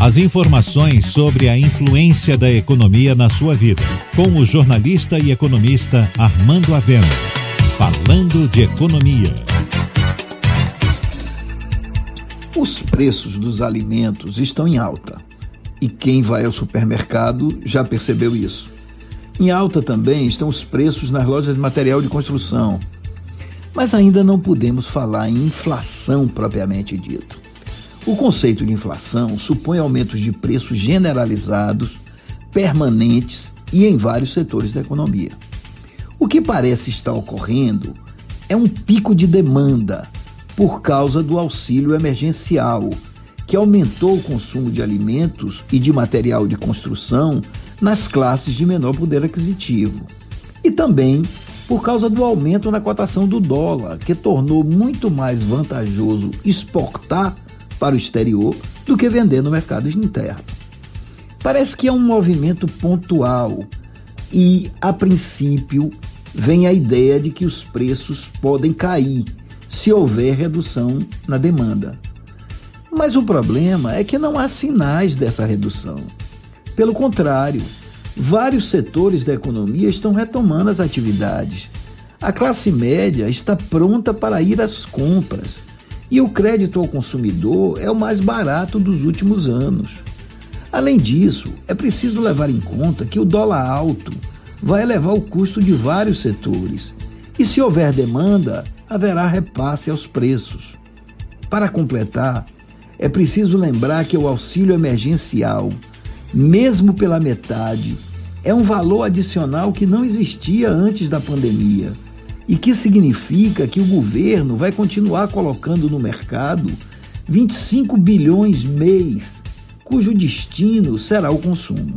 As informações sobre a influência da economia na sua vida, com o jornalista e economista Armando Avena. Falando de economia. Os preços dos alimentos estão em alta. E quem vai ao supermercado já percebeu isso. Em alta também estão os preços nas lojas de material de construção. Mas ainda não podemos falar em inflação propriamente dito. O conceito de inflação supõe aumentos de preços generalizados, permanentes e em vários setores da economia. O que parece estar ocorrendo é um pico de demanda por causa do auxílio emergencial, que aumentou o consumo de alimentos e de material de construção nas classes de menor poder aquisitivo. E também por causa do aumento na cotação do dólar, que tornou muito mais vantajoso exportar para o exterior do que vender no mercado interno. Parece que é um movimento pontual e, a princípio, vem a ideia de que os preços podem cair se houver redução na demanda. Mas o problema é que não há sinais dessa redução. Pelo contrário, vários setores da economia estão retomando as atividades. A classe média está pronta para ir às compras e o crédito ao consumidor é o mais barato dos últimos anos. Além disso, é preciso levar em conta que o dólar alto vai elevar o custo de vários setores e, se houver demanda, haverá repasse aos preços. Para completar, é preciso lembrar que o auxílio emergencial, mesmo pela metade, é um valor adicional que não existia antes da pandemia e que significa que o governo vai continuar colocando no mercado 25 bilhões mês, cujo destino será o consumo.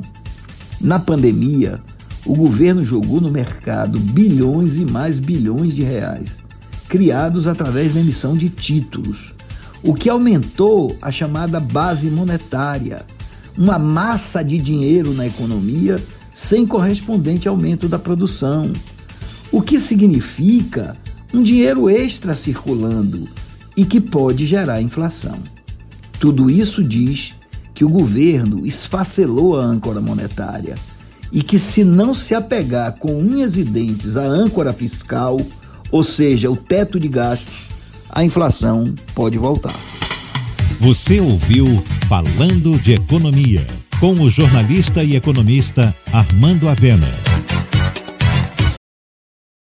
Na pandemia, o governo jogou no mercado bilhões e mais bilhões de reais, criados através da emissão de títulos, o que aumentou a chamada base monetária, uma massa de dinheiro na economia sem correspondente aumento da produção o que significa um dinheiro extra circulando e que pode gerar inflação. Tudo isso diz que o governo esfacelou a âncora monetária e que, se não se apegar com unhas e dentes à âncora fiscal, ou seja, o teto de gastos, a inflação pode voltar. Você ouviu Falando de Economia, com o jornalista e economista Armando Avena.